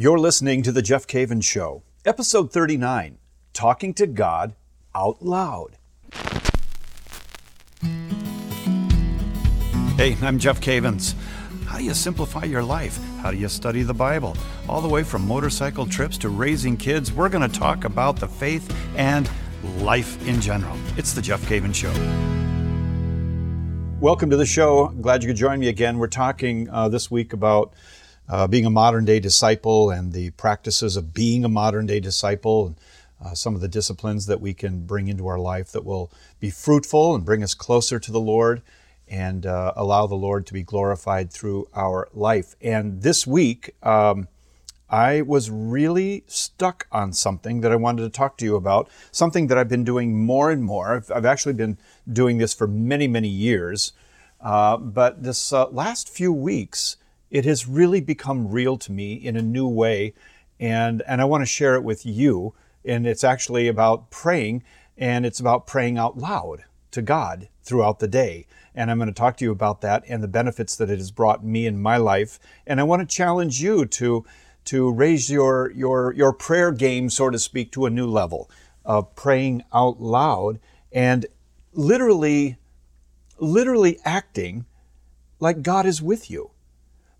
You're listening to The Jeff Cavins Show, episode 39 Talking to God Out Loud. Hey, I'm Jeff Cavins. How do you simplify your life? How do you study the Bible? All the way from motorcycle trips to raising kids, we're going to talk about the faith and life in general. It's The Jeff Cavins Show. Welcome to the show. Glad you could join me again. We're talking uh, this week about uh, being a modern day disciple and the practices of being a modern day disciple, and uh, some of the disciplines that we can bring into our life that will be fruitful and bring us closer to the Lord and uh, allow the Lord to be glorified through our life. And this week, um, I was really stuck on something that I wanted to talk to you about, something that I've been doing more and more. I've, I've actually been doing this for many, many years. Uh, but this uh, last few weeks, it has really become real to me in a new way. And, and I want to share it with you. And it's actually about praying, and it's about praying out loud to God throughout the day. And I'm going to talk to you about that and the benefits that it has brought me in my life. And I want to challenge you to, to raise your, your, your prayer game, so to speak, to a new level of praying out loud and literally, literally acting like God is with you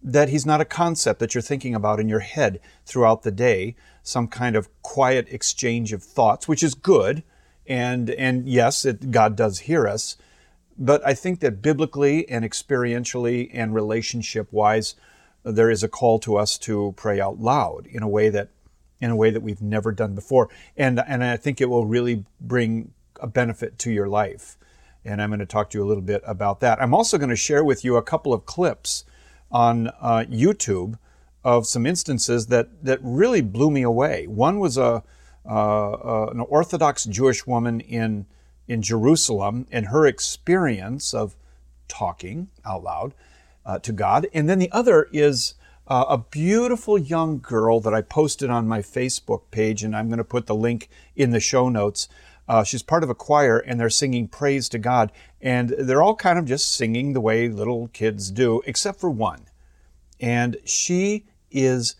that he's not a concept that you're thinking about in your head throughout the day, some kind of quiet exchange of thoughts, which is good. And, and yes, it, God does hear us. But I think that biblically and experientially and relationship wise, there is a call to us to pray out loud in a way that, in a way that we've never done before. And, and I think it will really bring a benefit to your life. And I'm going to talk to you a little bit about that. I'm also going to share with you a couple of clips on uh, YouTube of some instances that, that really blew me away. One was a, uh, uh, an Orthodox Jewish woman in, in Jerusalem and her experience of talking out loud uh, to God. And then the other is uh, a beautiful young girl that I posted on my Facebook page, and I'm going to put the link in the show notes. Uh, she's part of a choir and they're singing praise to God. And they're all kind of just singing the way little kids do, except for one. And she is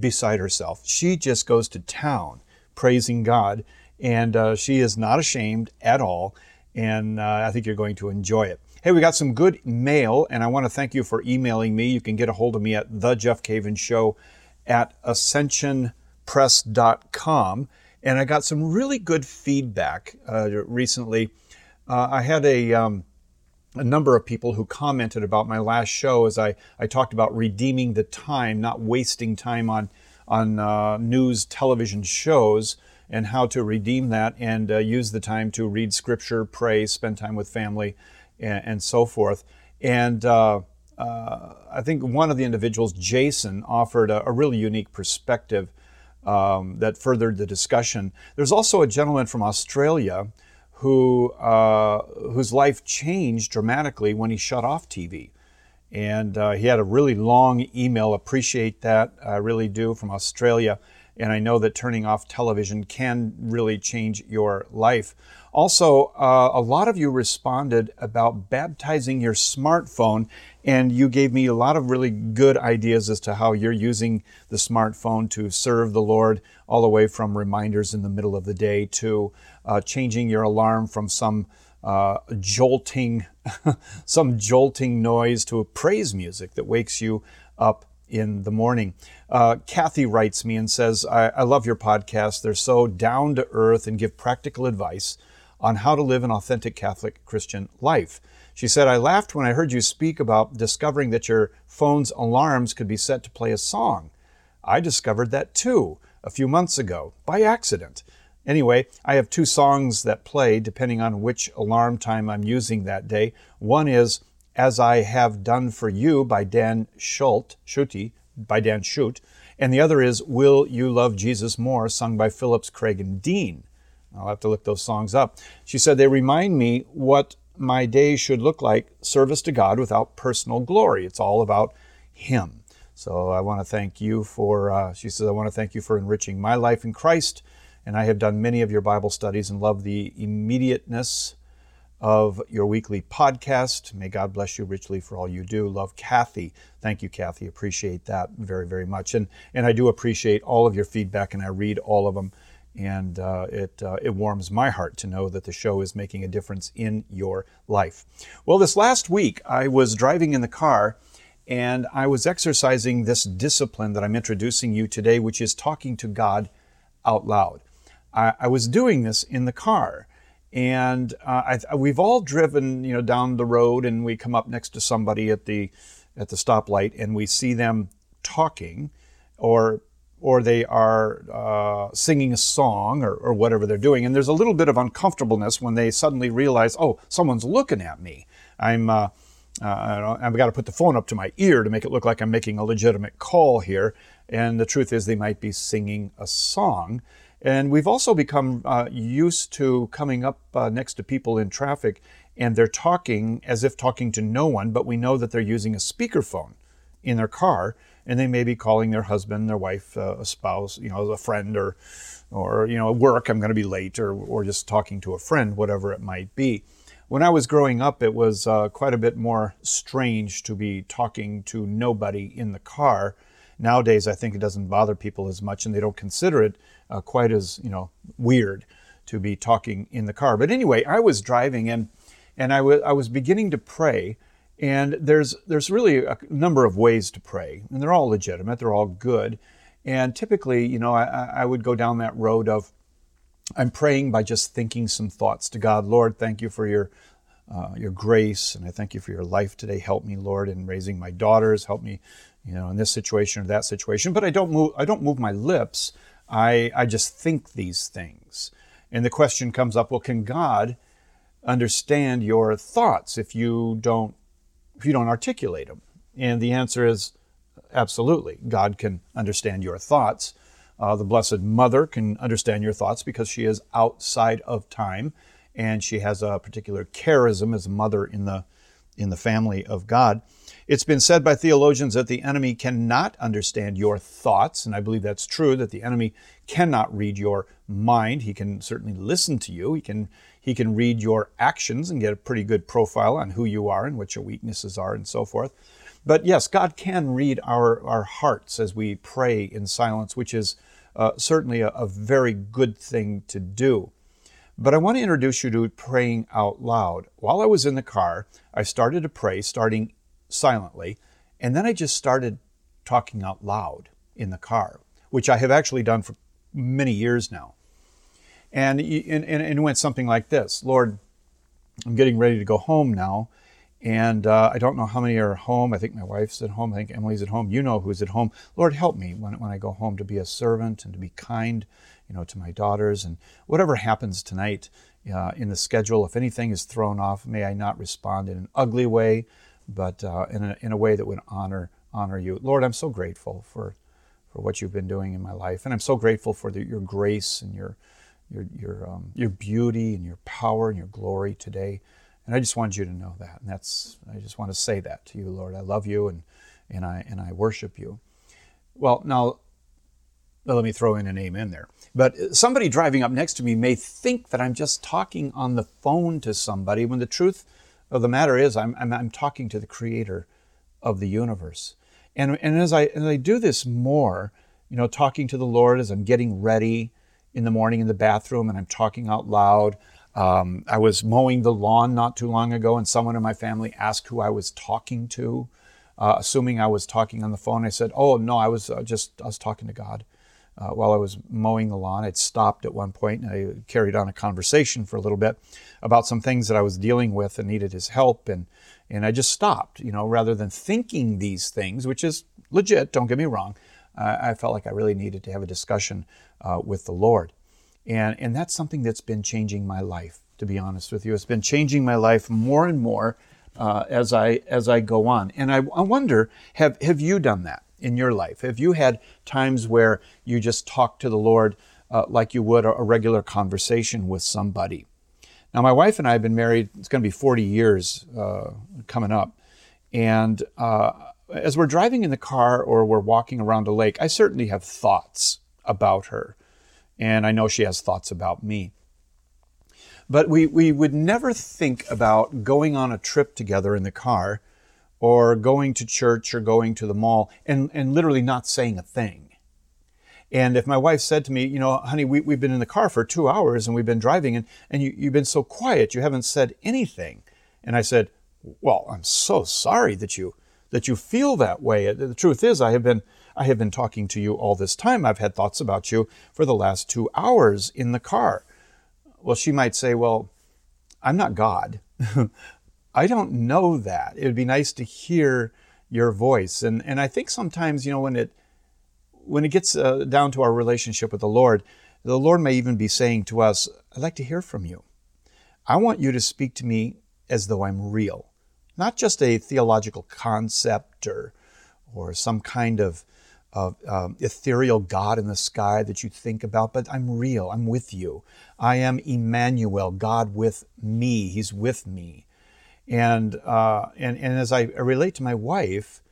beside herself. She just goes to town praising God. And uh, she is not ashamed at all. And uh, I think you're going to enjoy it. Hey, we got some good mail, and I want to thank you for emailing me. You can get a hold of me at the Jeff Cavins Show at ascensionpress.com. And I got some really good feedback uh, recently. Uh, I had a, um, a number of people who commented about my last show as I, I talked about redeeming the time, not wasting time on, on uh, news television shows, and how to redeem that and uh, use the time to read scripture, pray, spend time with family, and, and so forth. And uh, uh, I think one of the individuals, Jason, offered a, a really unique perspective um, that furthered the discussion. There's also a gentleman from Australia who uh, whose life changed dramatically when he shut off TV, and uh, he had a really long email. Appreciate that, I really do, from Australia. And I know that turning off television can really change your life. Also, uh, a lot of you responded about baptizing your smartphone, and you gave me a lot of really good ideas as to how you're using the smartphone to serve the Lord, all the way from reminders in the middle of the day to uh, changing your alarm from some uh, jolting, some jolting noise to a praise music that wakes you up in the morning. Uh, Kathy writes me and says, I, I love your podcast. They're so down to earth and give practical advice on how to live an authentic Catholic Christian life. She said, I laughed when I heard you speak about discovering that your phone's alarms could be set to play a song. I discovered that too a few months ago by accident. Anyway, I have two songs that play depending on which alarm time I'm using that day. One is As I Have Done for You by Dan Schult, by Dan Schutt, and the other is Will You Love Jesus More, sung by Phillips, Craig, and Dean. I'll have to look those songs up. She said, They remind me what my day should look like service to God without personal glory. It's all about Him. So I want to thank you for, uh, she says, I want to thank you for enriching my life in Christ. And I have done many of your Bible studies and love the immediateness of your weekly podcast. May God bless you richly for all you do. Love Kathy. Thank you, Kathy. Appreciate that very, very much. And, and I do appreciate all of your feedback, and I read all of them. And uh, it, uh, it warms my heart to know that the show is making a difference in your life. Well, this last week, I was driving in the car and I was exercising this discipline that I'm introducing you today, which is talking to God out loud. I, I was doing this in the car. And uh, I, we've all driven, you know, down the road, and we come up next to somebody at the at the stoplight, and we see them talking, or or they are uh, singing a song, or, or whatever they're doing. And there's a little bit of uncomfortableness when they suddenly realize, oh, someone's looking at me. I'm uh, uh, I've got to put the phone up to my ear to make it look like I'm making a legitimate call here. And the truth is, they might be singing a song. And we've also become uh, used to coming up uh, next to people in traffic and they're talking as if talking to no one, but we know that they're using a speakerphone in their car and they may be calling their husband, their wife, uh, a spouse, you know, a friend or, or, you know, at work, I'm going to be late or, or just talking to a friend, whatever it might be. When I was growing up, it was uh, quite a bit more strange to be talking to nobody in the car. Nowadays, I think it doesn't bother people as much, and they don't consider it uh, quite as you know weird to be talking in the car. But anyway, I was driving and and I, w- I was beginning to pray, and there's there's really a number of ways to pray, and they're all legitimate, they're all good, and typically, you know, I, I would go down that road of I'm praying by just thinking some thoughts to God. Lord, thank you for your uh, your grace, and I thank you for your life today. Help me, Lord, in raising my daughters. Help me, you know, in this situation or that situation. But I don't move. I don't move my lips. I I just think these things. And the question comes up: Well, can God understand your thoughts if you don't if you don't articulate them? And the answer is absolutely. God can understand your thoughts. Uh, the Blessed Mother can understand your thoughts because she is outside of time and she has a particular charism as a mother in the, in the family of God. It's been said by theologians that the enemy cannot understand your thoughts, and I believe that's true, that the enemy cannot read your mind. He can certainly listen to you. He can, he can read your actions and get a pretty good profile on who you are and what your weaknesses are and so forth. But yes, God can read our, our hearts as we pray in silence, which is uh, certainly a, a very good thing to do. But I want to introduce you to praying out loud. While I was in the car, I started to pray, starting silently, and then I just started talking out loud in the car, which I have actually done for many years now. And, and, and it went something like this Lord, I'm getting ready to go home now. And uh, I don't know how many are home. I think my wife's at home. I think Emily's at home. You know who's at home. Lord, help me when, when I go home to be a servant and to be kind, you know, to my daughters. And whatever happens tonight uh, in the schedule, if anything is thrown off, may I not respond in an ugly way, but uh, in, a, in a way that would honor honor you. Lord, I'm so grateful for for what you've been doing in my life, and I'm so grateful for the, your grace and your your your um, your beauty and your power and your glory today. And I just wanted you to know that. And that's I just want to say that to you, Lord. I love you and and I and I worship you. Well, now let me throw in an amen there. But somebody driving up next to me may think that I'm just talking on the phone to somebody when the truth of the matter is I'm, I'm, I'm talking to the creator of the universe. And, and as, I, as I do this more, you know, talking to the Lord as I'm getting ready in the morning in the bathroom and I'm talking out loud, um, I was mowing the lawn not too long ago, and someone in my family asked who I was talking to, uh, assuming I was talking on the phone. I said, "Oh no, I was uh, just I was talking to God." Uh, while I was mowing the lawn, I'd stopped at one point and I carried on a conversation for a little bit about some things that I was dealing with and needed his help, and and I just stopped, you know, rather than thinking these things, which is legit. Don't get me wrong. I felt like I really needed to have a discussion uh, with the Lord. And, and that's something that's been changing my life, to be honest with you. It's been changing my life more and more uh, as, I, as I go on. And I, I wonder have, have you done that in your life? Have you had times where you just talk to the Lord uh, like you would a, regular conversation with somebody? Now, my wife and I have been married, it's going to be 40 years uh, coming up. And uh, as we're driving in the car or we're walking around a lake, I certainly have thoughts about her and I know she has thoughts about me. But we, we would never think about going on a trip together in the car or going to church or going to the mall and, and literally not saying a thing. And if my wife said to me, you know, honey, we, we've been in the car for two hours and we've been driving and, and you, you've been so quiet, you haven't said anything. And I said, well, I'm so sorry that you that you feel that way. The truth is, I have been I have been talking to you all this time. I've had thoughts about you for the last two hours in the car. Well, she might say, well, I'm not God. I don't know that. It would be nice to hear your voice. And and I think sometimes, you know, when it when it gets uh, down to our relationship with the Lord, the Lord may even be saying to us, I'd like to hear from you. I want you to speak to me as though I'm real not just a theological concept or, or some kind of, of um, ethereal God in the sky that you think about, but I'm real. I'm with you. I am Emmanuel, God with me. He's with me. And, uh, and, and as I relate to my wife,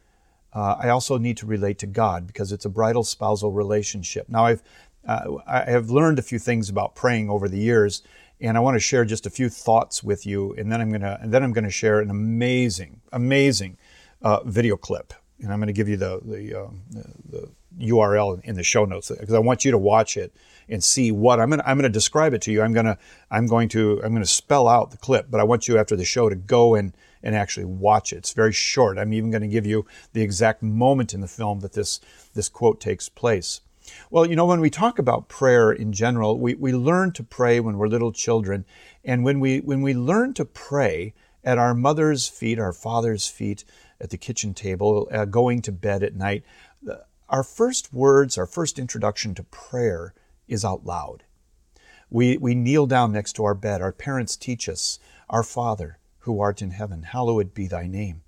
uh, I also need to relate to God because it's a bridal spousal relationship. Now, I've, uh, I have learned a few things about praying over the years, and I want to share just a few thoughts with you, and then I'm gonna and then I'm gonna share an amazing, amazing uh, video clip, and I'm to give you the the, uh, the, URL in the show notes because I want you to watch it and see what I'm going I'm going to describe it to you. I'm going to I'm going to I'm going to spell out the clip, but I want you after the show to go and and actually watch it. It's very short. I'm even going to give you the exact moment in the film that this this quote takes place. Well, you know, when we talk about prayer in general, we, we learn to pray when we're little children. And when we, when we learn to pray at our mother's feet, our father's feet, at the kitchen table, uh, going to bed at night, our first words, our first introduction to prayer is out loud. We, we kneel down next to our bed. Our parents teach us, Our Father, who art in heaven, hallowed be thy name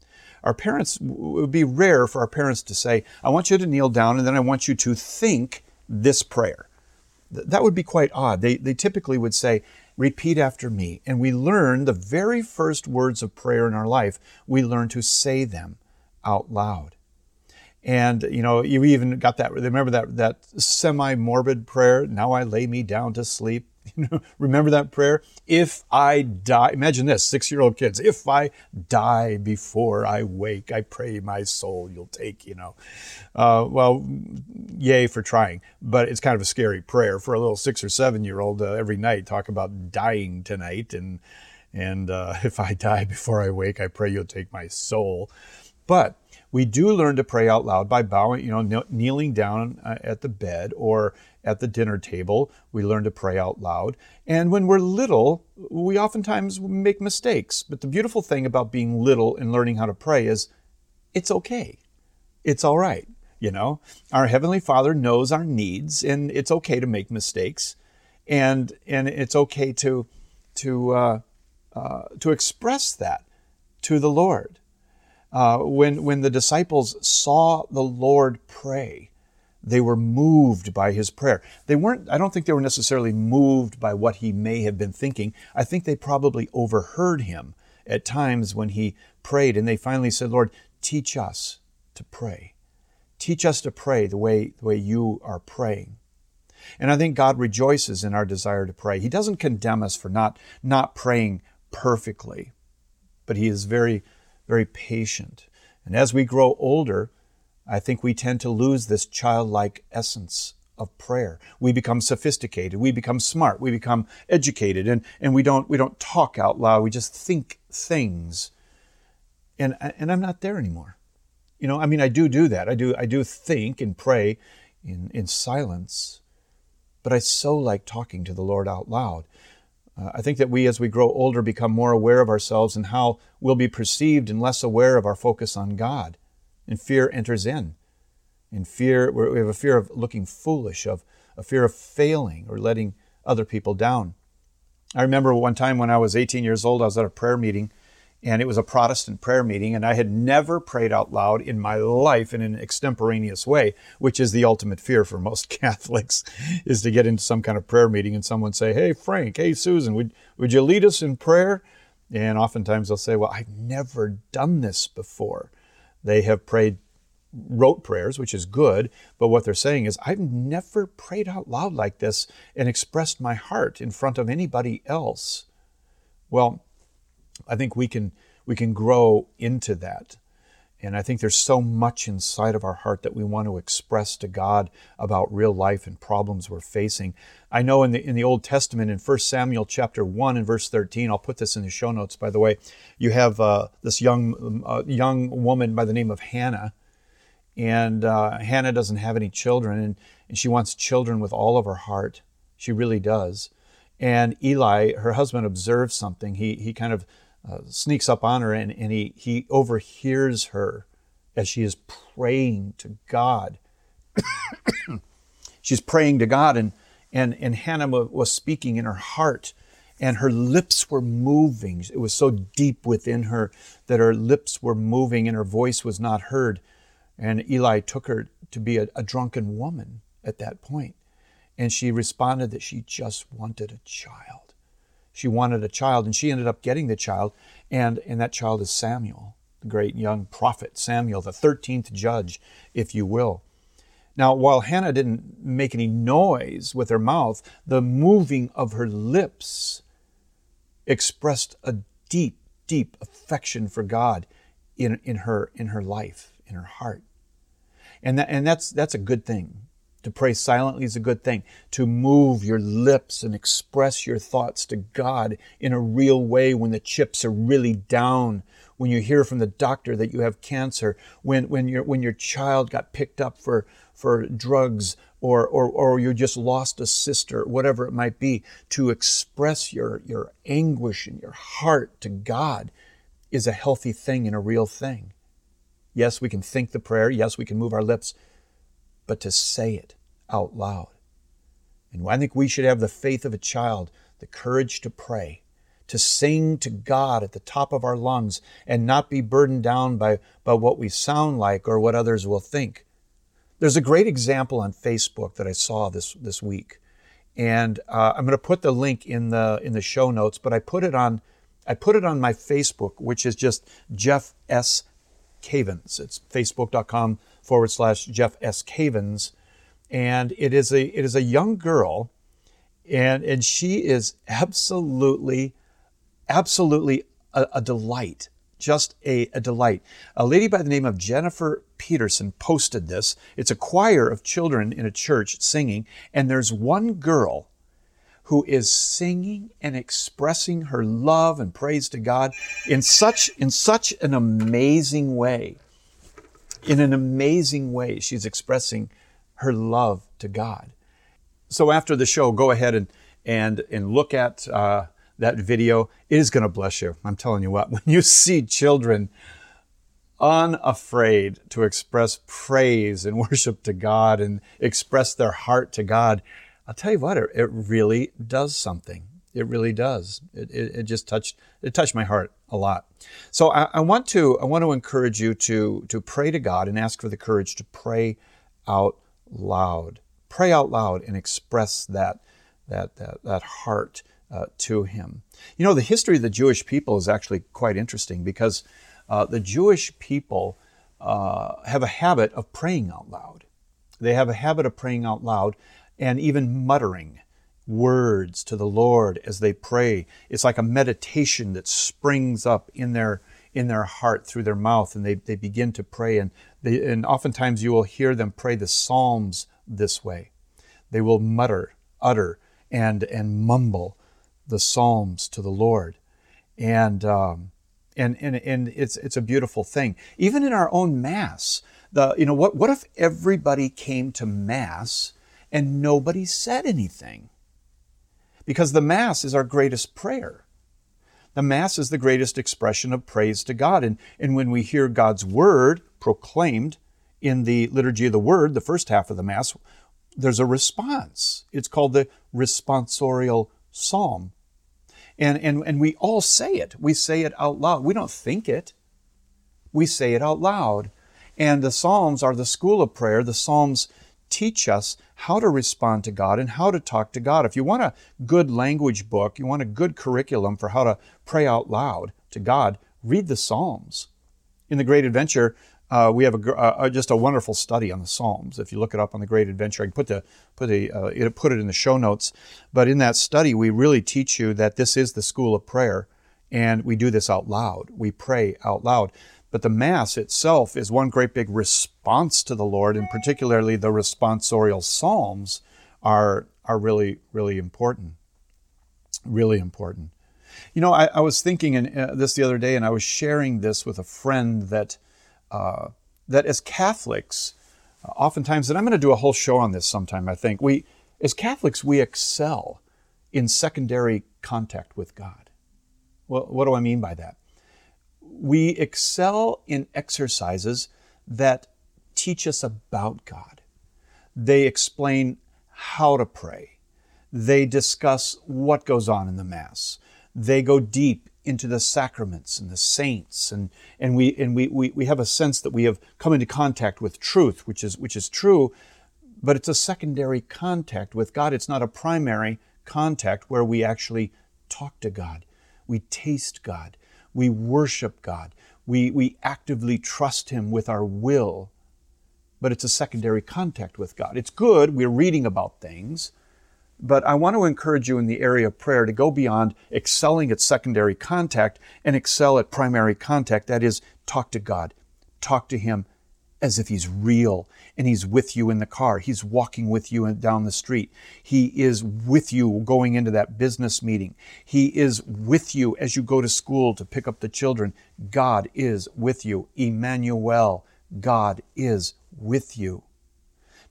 our parents, it would be rare for our parents to say, I want you to kneel down and then I want you to think this prayer. That would be quite odd. They, they typically would say, repeat after me. And we learn the very first words of prayer in our life, we learn to say them out loud. And you know, you even got that. Remember that that semi-morbid prayer. Now I lay me down to sleep. You know, remember that prayer? If I die, imagine this, six-year-old kids. If I die before I wake, I pray my soul you'll take. You know, uh, well, yay for trying, but it's kind of a scary prayer for a little six or seven-year-old uh, every night. Talk about dying tonight, and and uh, if I die before I wake, I pray you'll take my soul. But we do learn to pray out loud by bowing, you know, kneeling down uh, at the bed or at the dinner table. We learn to pray out loud. And when we're little, we oftentimes make mistakes. But the beautiful thing about being little and learning how to pray is it's okay. It's all right. You know, our Heavenly Father knows our needs, and it's okay to make mistakes. And, and it's okay to, to, uh, uh, to express that to the Lord. Uh, when, when the disciples saw the Lord pray, they were moved by his prayer. They weren't, I don't think they were necessarily moved by what he may have been thinking. I think they probably overheard him at times when he prayed, and they finally said, Lord, teach us to pray. Teach us to pray the way, the way you are praying. And I think God rejoices in our desire to pray. He doesn't condemn us for not, not praying perfectly, but He is very, very patient. And as we grow older, I think we tend to lose this childlike essence of prayer. We become sophisticated, we become smart, we become educated, and, and we don't we don't talk out loud, we just think things. And and I'm not there anymore. You know, I mean I do do that. I do I do think and pray in, in silence, but I so like talking to the Lord out loud. Uh, I think that we, as we grow older, become more aware of ourselves and how we'll be perceived and less aware of our focus on God and fear enters in. In fear, we have a fear of looking foolish, of a fear of failing or letting other people down. I remember one time when I was 18 years old, I was at a prayer meeting, and it was a Protestant prayer meeting, and I had never prayed out loud in my life in an extemporaneous way, which is the ultimate fear for most Catholics, is to get into some kind of prayer meeting and someone say, "Hey Frank, hey Susan, would would you lead us in prayer?" And oftentimes they'll say, "Well, I've never done this before." They have prayed rote prayers, which is good, but what they're saying is, I've never prayed out loud like this and expressed my heart in front of anybody else Well, I think we can we can grow into that. And I think there's so much inside of our heart that we want to express to God about real life and problems we're facing. I know in the in the Old Testament, in 1 Samuel chapter 1 and verse 13, I'll put this in the show notes, by the way, you have uh, this young, uh, young woman by the name of Hannah. And uh, Hannah doesn't have any children, and, and she wants children with all of her heart. She really does. And Eli, her husband, observes something. He, he kind of uh, sneaks up on her and, and he, he overhears her as she is praying to God. She's praying to God, and, and, and Hannah was speaking in her heart, and her lips were moving. It was so deep within her that her lips were moving and her voice was not heard. And Eli took her to be a, a drunken woman at that. And she responded that she just wanted a child she wanted a child, and she ended up getting the child, and, and that child is Samuel, the great young prophet Samuel, the 13th judge, if you will. Now, while Hannah didn't make any noise with her mouth, the moving of her lips expressed a deep, deep affection for God in, in, her, in her life, in her heart. And, that, and that's, that's a good thing. To pray silently is a good thing. To move your lips and express your thoughts to God in a real way when the chips are really down, when you hear from the doctor that you have cancer, when, when, your, when your child got picked up for, for drugs or, or, or you just lost a sister, whatever it might be, to express your, your anguish in your heart to God is a healthy thing and a real thing. Yes, we can think the prayer. Yes, we can move our lips but to say it out loud. And I think we should have the faith of a child, the courage to pray, to sing to God at the top of our lungs, and not be burdened down by, by what we sound like or what others will think. There's a great example on Facebook that I saw this, this week. And uh, I'm going to put the link in the in the show notes, but I put it on I put it on my Facebook, which is just Jeff S. Cavins. It's facebook.com forward slash Jeff S. Cavins. And it is a it is a young girl, and and she is absolutely, absolutely a, a delight. Just a, a delight. A lady by the name of Jennifer Peterson posted this. It's a choir of children in a church singing, and there's one girl who is singing and expressing her love and praise to God in such in such an amazing way in an amazing way, she's expressing her love to God. So after the show, go ahead and and and look at uh, that video. It is going to bless you. I'm telling you what. When you see children unafraid to express praise and worship to God and express their heart to God, I'll tell you what. It, it really does something. It really does. It, it, it, just touched it touched my heart a lot. So I, I, want to I want to encourage you to to pray to God and ask for the courage to pray out loud. Pray out loud and express that that that, that heart uh, to Him. You know, the history of the Jewish people is actually quite interesting because uh, the Jewish people uh, have a habit of praying out loud. They have a habit of praying out loud and even muttering words to the Lord as they pray. It's like a meditation that springs up in their in their heart through their mouth and they, they begin to pray and they and oftentimes you will hear them pray the psalms this way. They will mutter, utter, and and mumble the psalms to the Lord. And um, and, and and it's it's a beautiful thing. Even in our own mass, the you know what what if everybody came to mass and nobody said anything? Because the Mass is our greatest prayer. The Mass is the greatest expression of praise to God. And, and when we hear God's Word proclaimed in the Liturgy of the Word, the first half of the Mass, there's a response. It's called the responsorial psalm. And, and, and we all say it. We say it out loud. We don't think it, we say it out loud. And the Psalms are the school of prayer. The Psalms teach us how to respond to God and how to talk to God. If you want a good language book, you want a good curriculum for how to pray out loud to God, read the Psalms. In the Great Adventure, uh, we have a, uh, just a wonderful study on the Psalms. If you look it up on the Great Adventure, I can put the put a uh, put it in the show notes. But in that study, we really teach you that this is the school of prayer, And we do this out loud. We pray out loud. But the Mass itself is one great big response to the Lord, and particularly the responsorial Psalms are, are really, really important. Really important. You know, I, I was thinking in, uh, this the other day, and I was sharing this with a friend that, uh, that as Catholics, uh, oftentimes, and I'm going to do a whole show on this sometime, I think, we, as Catholics, we excel in secondary contact with God. Well, what do I mean by that? We excel in exercises that teach us about God. They explain how to pray. They discuss what goes on in the Mass. They go deep into the sacraments and the saints and, and we and we, we, we have a sense that we have come into contact with truth, which is which is true, but it's a secondary contact with God. It's not a primary contact where we actually talk to God. We taste God. We worship God. We, we actively trust Him with our will. But it's a secondary contact with God. It's good. We're reading about things. But I want to encourage you in the area of prayer to go beyond excelling at secondary contact and excel at primary contact. That is, talk to God, talk to Him as if He's real and He's with you in the car. He's walking with you down the street. He is with you going into that business meeting. He is with you as you go to school to pick up the children. God is with you. Emmanuel, God is with you.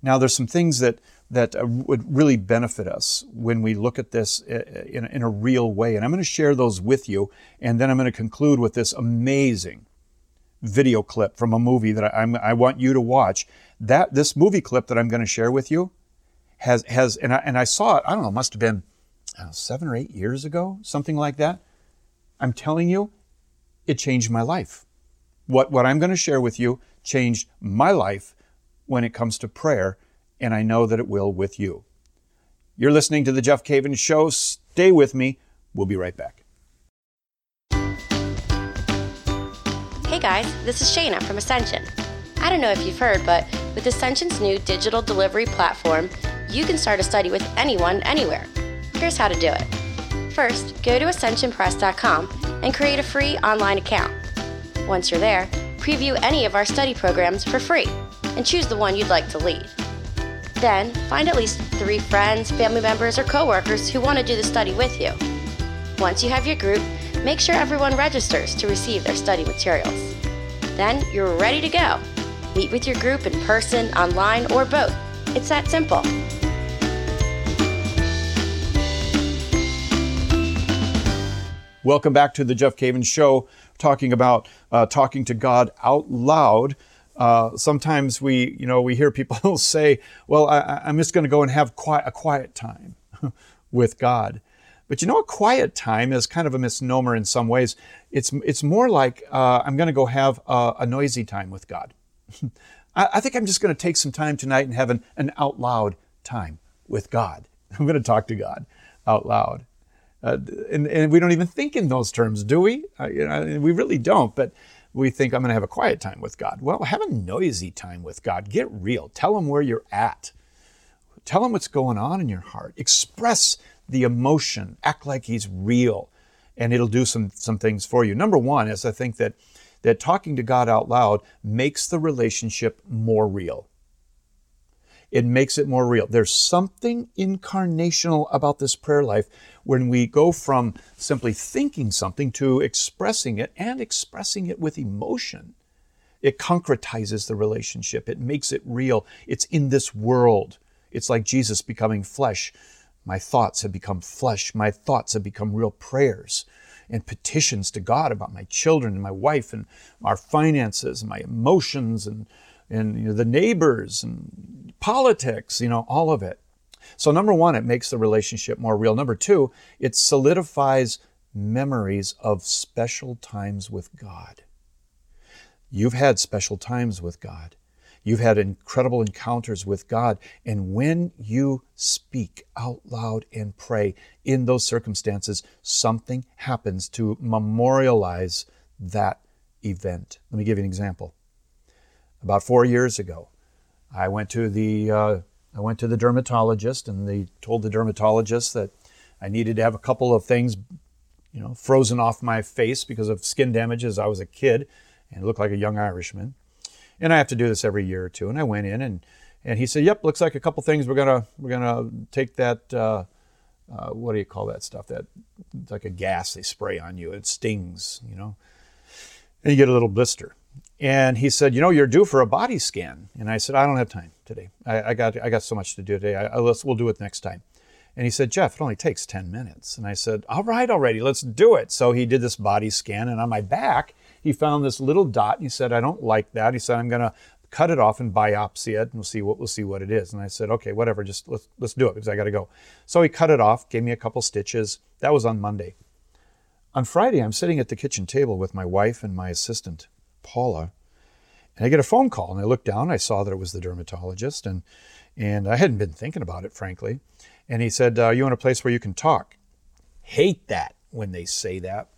Now, there's some things that that uh, would really benefit us when we look at this uh, in, in a real way. And I'm going to share those with you. And then I'm going to conclude with this amazing video clip from a movie that I, I want you to watch. That this movie clip that I'm going to share with you has has and I, and I saw it. I don't know, must have been know, seven or eight years ago, something like that. I'm telling you, it changed my life. What what I'm going to share with you changed my life when it comes to prayer and I know that it will with you. You're listening to The Jeff Cavins Show. Stay with me. We'll be right back. Guys, this is Shayna from Ascension. I don't know if you've heard, but with Ascension's new digital delivery platform, you can start a study with anyone, anywhere. Here's how to do it. First, go to ascensionpress.com and create a free online account. Once you're there, preview any of our study programs for free and choose the one you'd like to lead. Then, find at least three friends, family members, or coworkers who want to do the study with you. Once you have your group, make sure everyone registers to receive their study materials. Then you're ready to go. Meet with your group in person, online, or both. It's that simple. Welcome back to the Jeff Cavins Show, talking about uh, talking to God out loud. Uh, sometimes we, you know, we hear people say, "Well, I, am just going to go and have quiet, a quiet time with God." But you know, a quiet time is kind of a misnomer in some ways. It's it's more like uh, I'm going to go have a, a, noisy time with God. I, I, think I'm just going to take some time tonight and have an, an out loud time with God. I'm going to talk to God out loud. Uh, and, and, we don't even think in those terms, do we? Uh, you know, we really don't. But we think I'm going to have a quiet time with God. Well, have a noisy time with God. Get real. Tell him where you're at. Tell him what's going on in your heart. Express the emotion. Act like he's real, and it'll do some some things for you. Number one is I think that that talking to God out loud makes the relationship more real it makes it more real. There's something incarnational about this prayer life when we go from simply thinking something to expressing it and expressing it with emotion. It concretizes the relationship, it makes it real. It's in this world. It's like Jesus becoming flesh. My thoughts have become flesh. My thoughts have become real prayers and petitions to God about my children and my wife and our finances and my emotions and and you know, the neighbors and politics, you know, all of it. So, number one, it makes the relationship more real. Number two, it solidifies memories of special times with God. You've had special times with God. You've had incredible encounters with God. And when you speak out loud and pray in those circumstances, something happens to memorialize that event. Let me give you an example about four years ago. I went to the uh, I went to the dermatologist, and they told the dermatologist that I needed to have a couple of things you know, frozen off my face because of skin damage as I was a kid and looked like a young Irishman. And I have to do this every year or two. And I went in and and he said, "Yep, looks like a couple things. We're gonna we're gonna take that. Uh, uh, what do you call that stuff? That it's like a gas they spray on you. It stings, you know, and you get a little blister." And he said, "You know, you're due for a body scan." And I said, "I don't have time today. I, I got I got so much to do today. I, I, let's we'll do it next time." And he said, Jeff, it only takes 10 minutes. And I said, All right, already, let's do it. So he did this body scan, and on my back, he found this little dot. And he said, I don't like that. He said, I'm going to cut it off and biopsy it, and we'll see what we'll see what it is. And I said, okay, whatever, just let's let's do it because I got to go. So he cut it off, gave me a couple stitches. That was on Monday. On Friday, I'm sitting at the kitchen table with my wife and my assistant, Paula, and I get a phone call. And I look down, I saw that it was the dermatologist, and and I hadn't been thinking about it, frankly. And he said, uh, "You in a place where you can talk?" Hate that when they say that.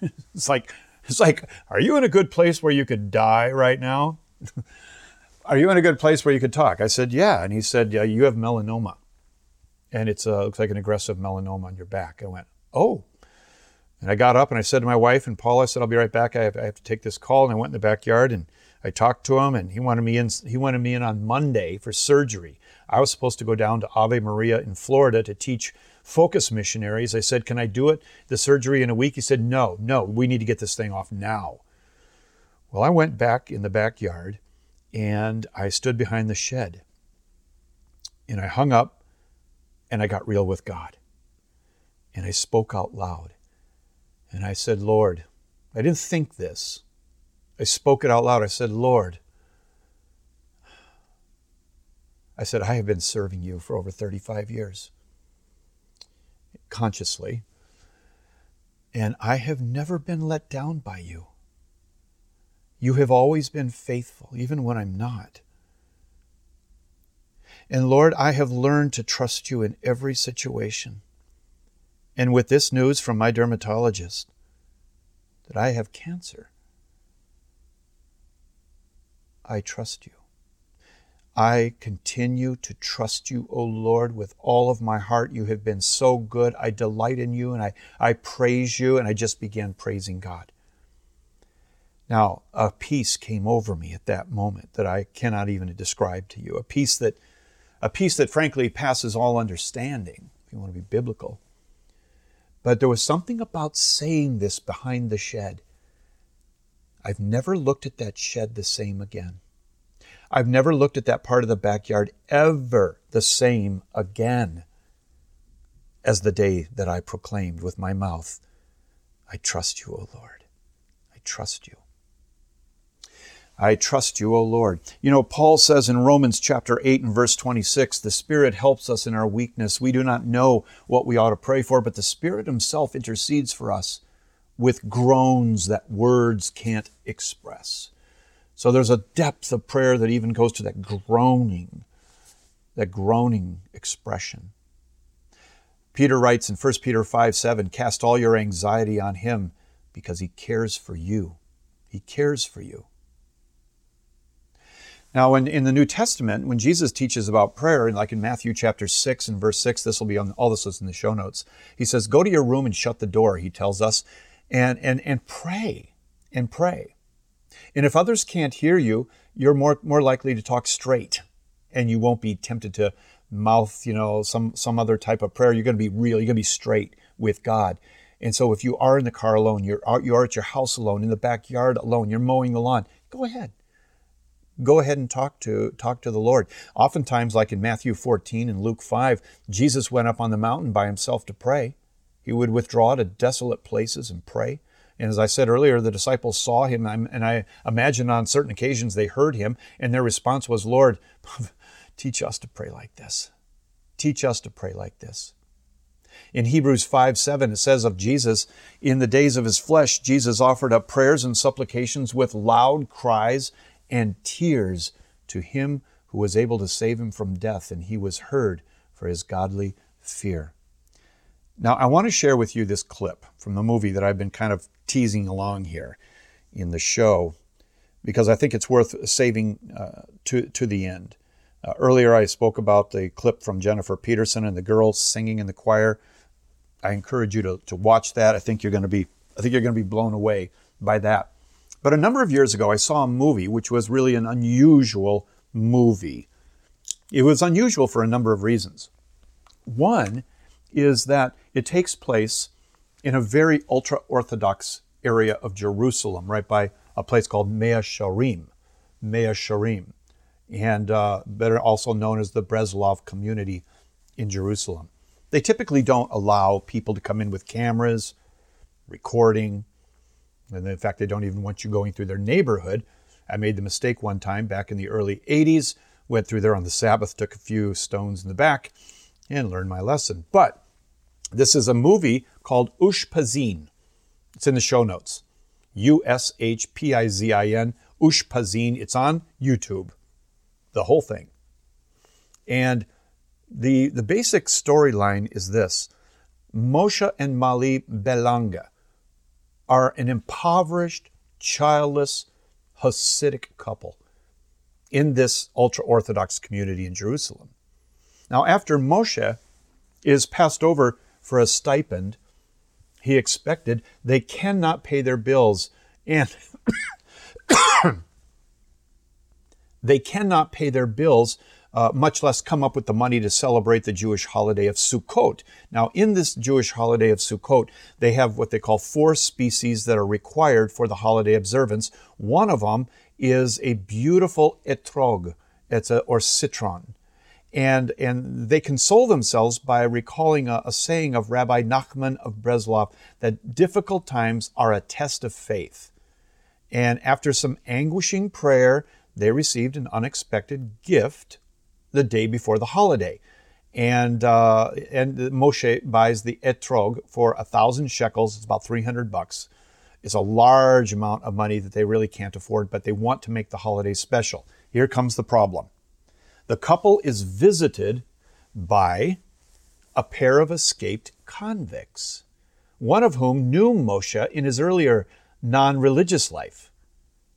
it's like it's like, are you in a good place where you could die right now? Are you in a good place where you could talk? I said, Yeah. And he said, Yeah, you have melanoma. And it uh, looks like an aggressive melanoma on your back. I went, Oh. And I got up and I said to my wife and Paul, I said, I'll be right back. I have, I have to take this call. And I went in the backyard and I talked to him and he wanted me in he wanted me in on Monday for surgery. I was supposed to go down to Ave Maria in Florida to teach focus missionaries. I said, Can I do it, the surgery in a week? He said, No, no, we need to get this thing off now. Well, I went back in the backyard and I stood behind the shed and I hung up and I got real with God. And I spoke out loud. And I said, Lord, I didn't think this. I spoke it out loud. I said, Lord, I said, I have been serving you for over 35 years, consciously, and I have never been let down by you. You have always been faithful, even when I'm not. And Lord, I have learned to trust you in every situation. And with this news from my dermatologist that I have cancer, I trust you. I continue to trust you, O Lord, with all of my heart. You have been so good. I delight in you and I, I praise you. And I just began praising God. Now, a peace came over me at that moment that I cannot even describe to you. A peace that, a peace that frankly passes all understanding, if you want to be biblical. But there was something about saying this behind the shed. I've never looked at that shed the same again. I've never looked at that part of the backyard ever the same again as the day that I proclaimed with my mouth, I trust you, O Lord. I trust you. I trust you, O Lord. You know, Paul says in Romans chapter 8 and verse 26, the Spirit helps us in our weakness. We do not know what we ought to pray for, but the Spirit Himself intercedes for us with groans that words can't express. So there's a depth of prayer that even goes to that groaning, that groaning expression. Peter writes in 1 Peter 5 7, cast all your anxiety on Him because He cares for you. He cares for you. Now, in, in the New Testament, when Jesus teaches about prayer, like in Matthew chapter 6 and verse 6, this will be on all this is in the show notes. He says, Go to your room and shut the door, he tells us, and, and, and pray, and pray. And if others can't hear you, you're more, more likely to talk straight, and you won't be tempted to mouth, you know, some, some other type of prayer. You're going to be real, you're going to be straight with God. And so if you are in the car alone, you're, you are at your house alone, in the backyard alone, you're mowing the lawn, go ahead go ahead and talk to talk to the Lord. Oftentimes, like in Matthew 14 and Luke 5, Jesus went up on the mountain by himself to pray. He would withdraw to desolate places and pray. And as I said earlier, the disciples saw him, and I imagine on certain occasions they heard him, and their response was, Lord, teach us to pray like this. Teach us to pray like this. In Hebrews 5 7, it says of Jesus, in the days of his flesh, Jesus offered up prayers and supplications with loud cries and tears to him who was able to save him from death, and he was heard for his godly fear. Now, I want to share with you this clip from the movie that I've been kind of teasing along here in the show because I think it's worth saving uh, to, to the end. Uh, earlier, I spoke about the clip from Jennifer Peterson and the girls singing in the choir. I encourage you to, to watch that. I think you're going to be I think you're going to be blown away by that. But a number of years ago, I saw a movie which was really an unusual movie. It was unusual for a number of reasons. One is that it takes place in a very ultra Orthodox area of Jerusalem, right by a place called Mea Shearim. Mea Shearim, and uh, better also known as the Breslov community in Jerusalem. They typically don't allow people to come in with cameras, recording, and in fact, they don't even want you going through their neighborhood. I made the mistake one time back in the early 80s, went through there on the Sabbath, took a few stones in the back, and learned my lesson. But this is a movie called Ushpizin. It's in the show notes. U S H P I Z I N, Ushpizin. It's on YouTube, the whole thing. And the, the basic storyline is this Moshe and Mali Belanga are an impoverished, childless, Hasidic couple in this ultra Orthodox community in Jerusalem. Now, after Moshe is passed over for a stipend, he expected, they cannot pay their bills and they cannot pay their bills uh, much less come up with the money to celebrate the Jewish holiday of Sukkot. Now, in this Jewish holiday of Sukkot, they have what they call four species that are required for the holiday observance. One of them is a beautiful etrog, it's a, or citron. And, and they console themselves by recalling a, a saying of Rabbi Nachman of Breslov that difficult times are a test of faith. And after some anguishing prayer, they received an unexpected gift the day before the holiday. And, uh, and Moshe buys the etrog for a thousand shekels. It's about 300 bucks. It's a large amount of money that they really can't afford, but they want to make the holiday special. Here comes the problem. The couple is visited by a pair of escaped convicts, one of whom knew Moshe in his earlier non religious life.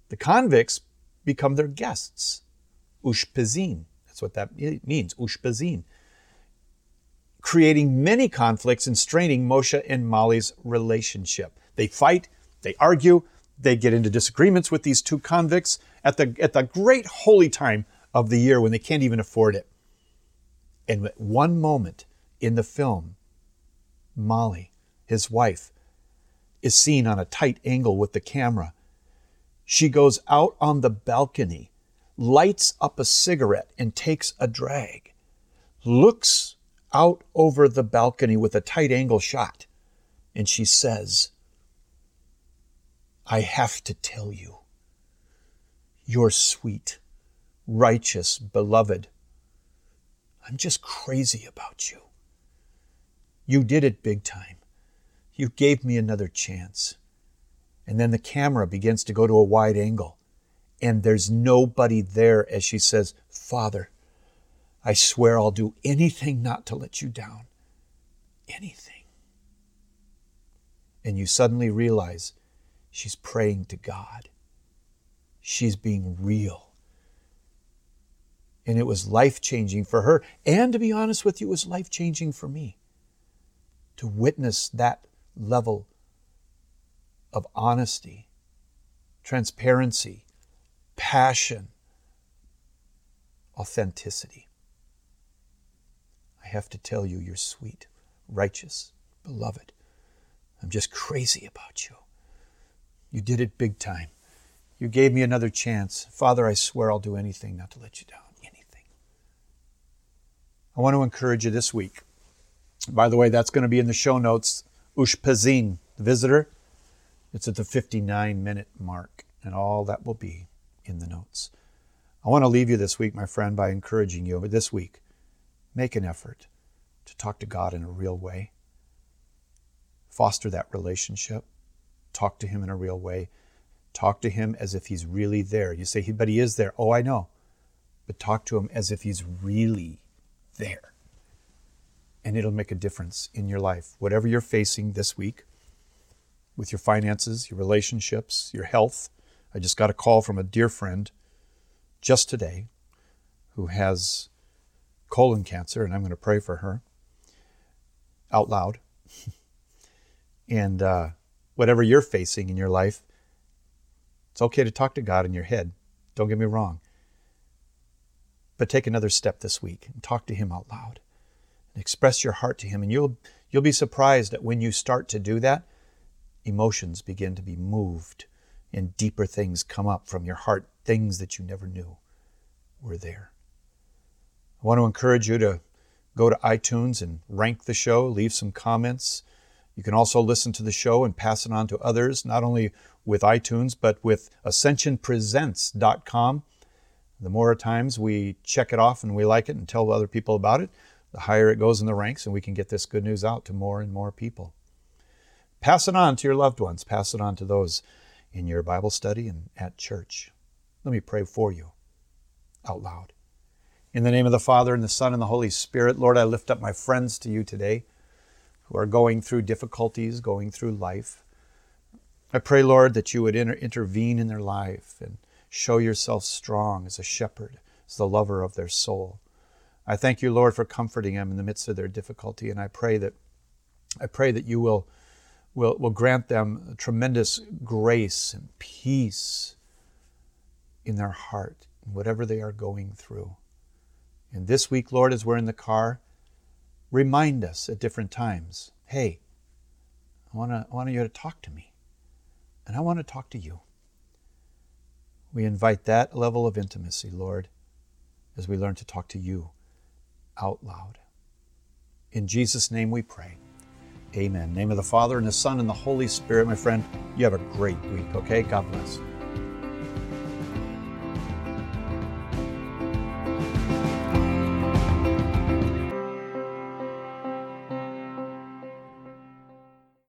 The convicts become their guests, ushpizin. That's what that means, ushpizin. Creating many conflicts and straining Moshe and Mali's relationship. They fight, they argue, they get into disagreements with these two convicts at the, at the great holy time of the year when they can't even afford it. And at one moment in the film, Molly, his wife, is seen on a tight angle with the camera. She goes out on the balcony lights up a cigarette and takes a drag, looks out over the balcony with a tight angle shot, and she says, I have to tell you, you're sweet, righteous, beloved. I'm just crazy about you. You did it big time. You gave me another chance. And then the camera begins to go to a wide angle and there's nobody there as she says, Father, I swear I'll do anything not to let you down. Anything. And you suddenly realize she's praying to God. She's being real. And it was life changing for her. And to be honest with you, it was life changing for me to witness that level of honesty, transparency, passion, authenticity. I have to tell you, you're sweet, righteous, beloved. I'm just crazy about you. You did it big time. You gave me another chance. Father, I swear I'll do anything not to let you down. I want to encourage you this week. By the way, that's going to be in the show notes. Ushpizin, the visitor, it's at the 59 minute mark, and all that will be in the notes. I want to leave you this week, my friend, by encouraging you this week make an effort to talk to God in a real way. Foster that relationship. Talk to Him in a real way. Talk to Him as if He's really there. You say, but He is there. Oh, I know. But talk to Him as if He's really there. And it'll make a difference in your life. Whatever you're facing this week, with your finances, your relationships, your health, I just got a call from a dear friend just today who has colon cancer, and I'm going to pray for her out loud. and uh, whatever you're facing in your life, it's okay to talk to God in your head. Don't get me wrong. But take another step this week and talk to Him out loud and express your heart to Him. And you'll, you'll be surprised that when you start to do that, emotions begin to be moved and deeper things come up from your heart, things that you never knew were there. I want to encourage you to go to iTunes and rank the show, leave some comments. You can also listen to the show and pass it on to others, not only with iTunes, but with ascensionpresents.com. The more times we check it off and we like it and tell other people about it, the higher it goes in the ranks, and we can get this good news out to more and more people. Pass it on to your loved ones, pass it on to those in your Bible study and at church. Let me pray for you out loud. In the name of the Father, and the Son, and the Holy Spirit, Lord, I lift up my friends to you today who are going through difficulties, going through life. I pray, Lord, that you would inter- intervene in their life and show yourself strong as a shepherd, as the lover of their soul. I thank you, Lord, for comforting them in the midst of their difficulty, and I pray that I pray that you will will, will grant them tremendous grace and peace in their heart, in whatever they are going through. And this week, Lord, as we're in the car, remind us at different times hey, I want, to, I want you to talk to me, and I want to talk to you. We invite that level of intimacy, Lord, as we learn to talk to you out loud. In Jesus' name we pray. Amen. name of the Father, and the Son, and the Holy Spirit, my friend. You have a great week, okay? God bless.